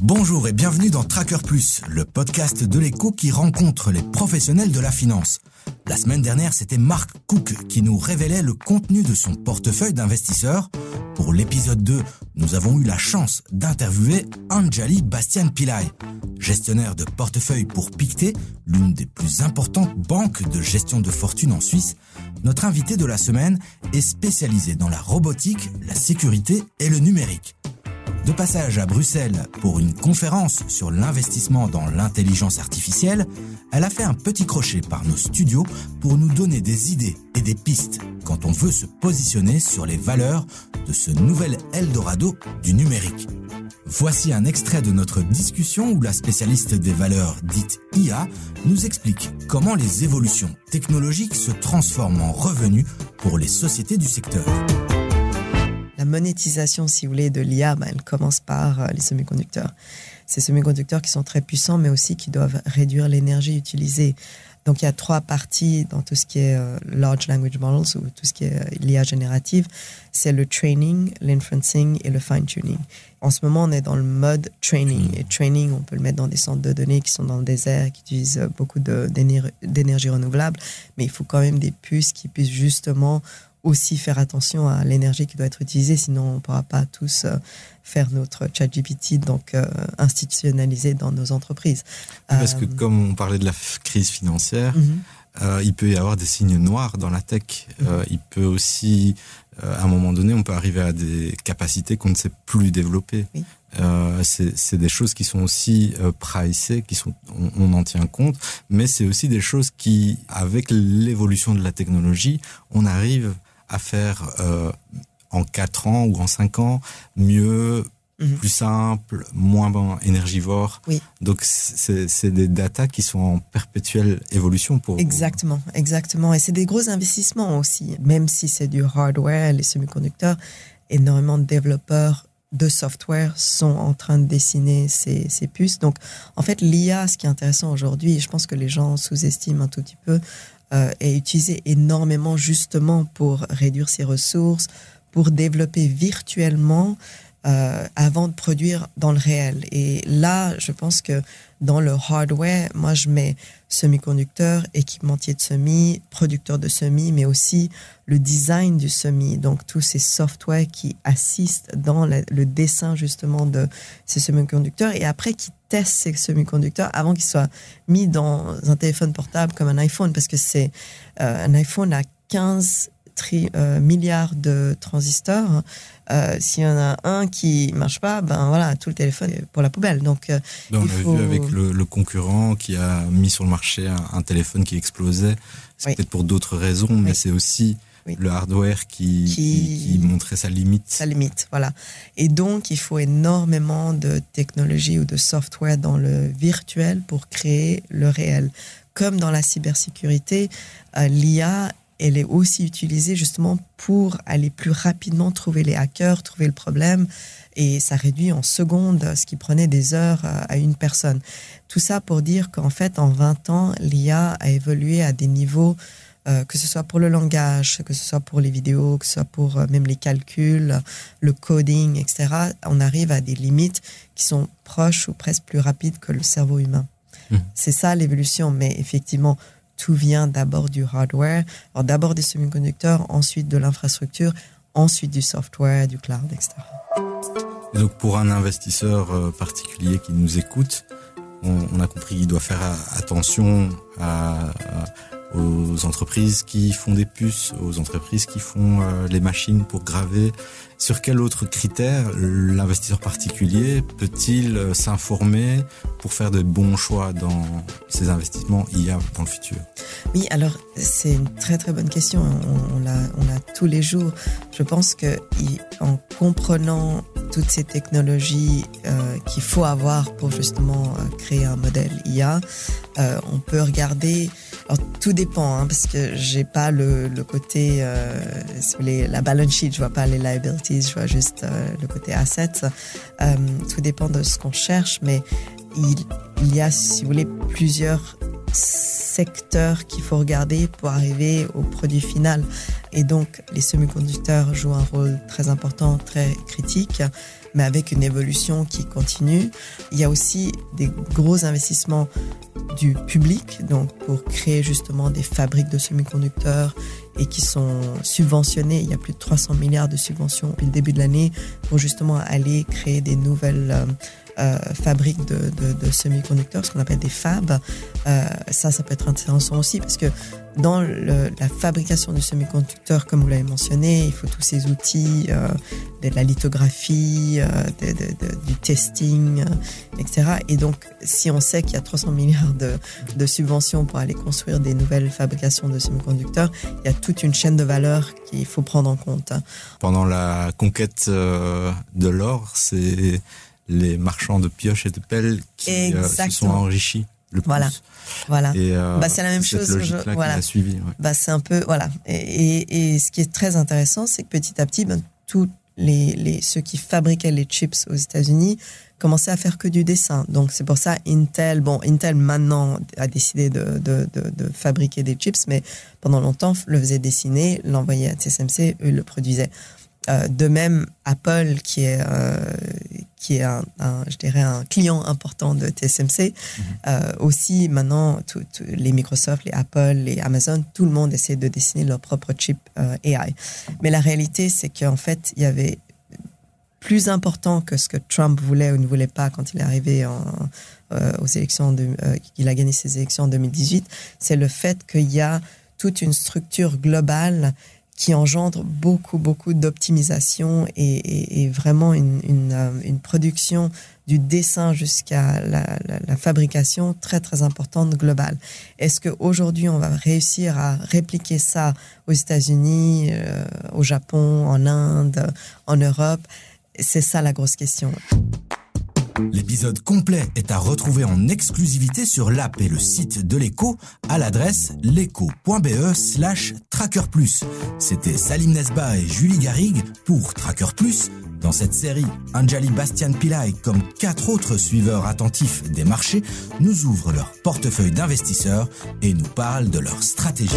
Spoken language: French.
Bonjour et bienvenue dans Tracker Plus, le podcast de l'écho qui rencontre les professionnels de la finance. La semaine dernière, c'était Mark Cook qui nous révélait le contenu de son portefeuille d'investisseurs. Pour l'épisode 2, nous avons eu la chance d'interviewer Anjali Bastian Pillai, gestionnaire de portefeuille pour Pictet, l'une des plus importantes banques de gestion de fortune en Suisse. Notre invité de la semaine est spécialisé dans la robotique, la sécurité et le numérique. De passage à Bruxelles pour une conférence sur l'investissement dans l'intelligence artificielle, elle a fait un petit crochet par nos studios pour nous donner des idées et des pistes quand on veut se positionner sur les valeurs de ce nouvel Eldorado du numérique. Voici un extrait de notre discussion où la spécialiste des valeurs dites IA nous explique comment les évolutions technologiques se transforment en revenus pour les sociétés du secteur la monétisation, si vous voulez, de l'IA, ben, elle commence par euh, les semi-conducteurs. Ces semi-conducteurs qui sont très puissants, mais aussi qui doivent réduire l'énergie utilisée. Donc il y a trois parties dans tout ce qui est euh, large language models ou tout ce qui est euh, l'IA générative. C'est le training, l'inferencing et le fine tuning. En ce moment, on est dans le mode training. Et training, on peut le mettre dans des centres de données qui sont dans le désert, qui utilisent beaucoup d'énergie renouvelable, mais il faut quand même des puces qui puissent justement aussi faire attention à l'énergie qui doit être utilisée, sinon on ne pourra pas tous euh, faire notre chat GPT, donc euh, institutionnalisé dans nos entreprises. Parce que euh, comme on parlait de la crise financière, mhm. il peut y avoir des signes noirs dans la tech. Mhm. il peut aussi, à un moment donné, on peut arriver à des capacités qu'on ne sait plus développer. c'est des choses qui sont aussi pricées, qui sont, on, on, en tient compte, mais c'est aussi des choses qui, avec l'évolution de la technologie, on arrive à faire euh, en 4 ans ou en 5 ans mieux, mhm. plus simple, moins énergivore. Oui. Donc c'est des datas qui sont en perpétuelle évolution pour Exactement, exactement. Et c'est des gros investissements aussi, même si c'est du hardware, les semi-conducteurs, énormément de développeurs de software sont en train de dessiner ces, ces puces. Donc, en fait, l'IA, ce qui est intéressant aujourd'hui, et je pense que les gens sous-estiment un tout petit peu, euh, est utilisé énormément justement pour réduire ses ressources, pour développer virtuellement euh, avant de produire dans le réel. Et là, je pense que dans le hardware, moi, je mets semi-conducteur, équipementier de semi, producteur de semi, mais aussi le design du semi. Donc, tous ces softwares qui assistent dans le dessin justement de ces semi-conducteurs et après qui testent ces semi-conducteurs avant qu'ils soient mis dans un téléphone portable comme un iPhone parce que c'est euh, un iPhone à 15 euh, milliards de transistors. Euh, s'il y en a un qui marche pas, ben voilà, tout le téléphone est pour la poubelle. Donc, euh, ben, on a vu avec le, concurrent qui a mis sur le marché un, téléphone qui explosait. C'est peut-être pour d'autres raisons, mais c'est aussi le hardware qui, qui, montrait sa limite. Sa limite, voilà. Et donc, il faut énormément de technologie ou de software dans le virtuel pour créer le réel. Comme dans la cybersécurité, l'IA elle est aussi utilisée justement pour aller plus rapidement trouver les hackers, trouver le problème. Et ça réduit en secondes ce qui prenait des heures à une personne. Tout ça pour dire qu'en fait, en 20 ans, l'IA a évolué à des niveaux, euh, que ce soit pour le langage, que ce soit pour les vidéos, que ce soit pour euh, même les calculs, le coding, etc. On arrive à des limites qui sont proches ou presque plus rapides que le cerveau humain. Mmh. C'est ça l'évolution. Mais effectivement, tout vient d'abord du hardware, d'abord des semi-conducteurs, ensuite de l'infrastructure, ensuite du software, du cloud, etc. Et donc pour un investisseur euh, particulier qui nous écoute, on, a compris qu'il doit faire attention aux entreprises qui font des puces, aux entreprises qui font euh, les machines pour graver, sur quel autre critère l'investisseur particulier peut-il euh, s'informer pour faire de bons choix dans ses investissements IA dans le futur? Oui, alors c'est une très très bonne question. On, l'a on a tous les jours. Je pense que en comprenant toutes ces technologies euh, qu'il faut avoir pour justement euh, créer un modèle IA, on peut regarder alors, tout dépend, hein, parce que j'ai pas le, côté, euh, les, la balance sheet, je vois pas les liabilities, je vois juste euh, le côté assets. Euh, tout dépend de ce qu'on cherche, mais il, il y a, si vous voulez, plusieurs secteurs qu'il faut regarder pour arriver au produit final. Et donc les semi-conducteurs jouent un rôle très important, très critique mais avec une évolution qui continue. Il y a aussi des gros investissements du public, donc pour créer justement des fabriques de semi-conducteurs et qui sont subventionnés. Il y a plus de 300 milliards de subventions depuis le début de l'année pour justement aller créer des nouvelles euh, euh, fabriques de, semi-conducteurs, ce qu'on appelle des fabs. Euh, ça, ça peut être intéressant aussi parce que dans la fabrication du semi-conducteur, comme vous l'avez mentionné, il faut tous ces outils, euh, de la lithographie, euh, de, de, de, du testing, euh, etc. Et donc, si on sait qu'il y a 300 milliards de, de, subventions pour aller construire des nouvelles fabrications de semi-conducteurs, il y a toute une chaîne de valeur qu'il faut prendre en compte. Pendant la conquête de l'or, c'est les marchands de pioches et de pelles qui se sont enrichis le plus. Voilà. Voilà. Euh, bah, c'est la même chose. voilà. suivi, bah, c'est un peu voilà. Et, et, ce qui est très intéressant, c'est que petit à petit, ben, tous les, les, ceux qui fabriquaient les chips aux États-Unis commençaient à faire que du dessin. Donc c'est pour ça Intel, bon Intel maintenant a décidé de, de, de, de fabriquer des chips, mais pendant longtemps le faisait dessiner, l'envoyait à TSMC, eux le produisaient. Euh, de même, Apple, qui est, euh, qui est un, je dirais un client important de TSMC, mhm. euh, aussi maintenant, les Microsoft, les Apple, les Amazon, tout le monde essaie de dessiner leur propre chip AI. Mais la réalité, c'est qu'en fait, il y avait plus important que ce que Trump voulait ou ne voulait pas quand il est arrivé en, aux élections, de, il a gagné ses élections en 2018, c'est le fait qu'il y a toute une structure globale qui engendre beaucoup, beaucoup d'optimisation et, vraiment une, euh, une, production du dessin jusqu'à la, fabrication très, très importante globale. Est-ce qu'aujourd'hui, on va réussir à répliquer ça aux États-Unis, euh, au Japon, en Inde, en Europe? C'est ça la grosse question. L'épisode complet est à retrouver en exclusivité sur l'app et le site de l'écho à l'adresse l'écho.be slash Tracker C'était Salim Nesba et Julie Garrigue pour Tracker Plus. Dans cette série, Anjali Bastian Pillai, comme quatre autres suiveurs attentifs des marchés, nous ouvrent leur portefeuille d'investisseurs et nous parlent de leur stratégie.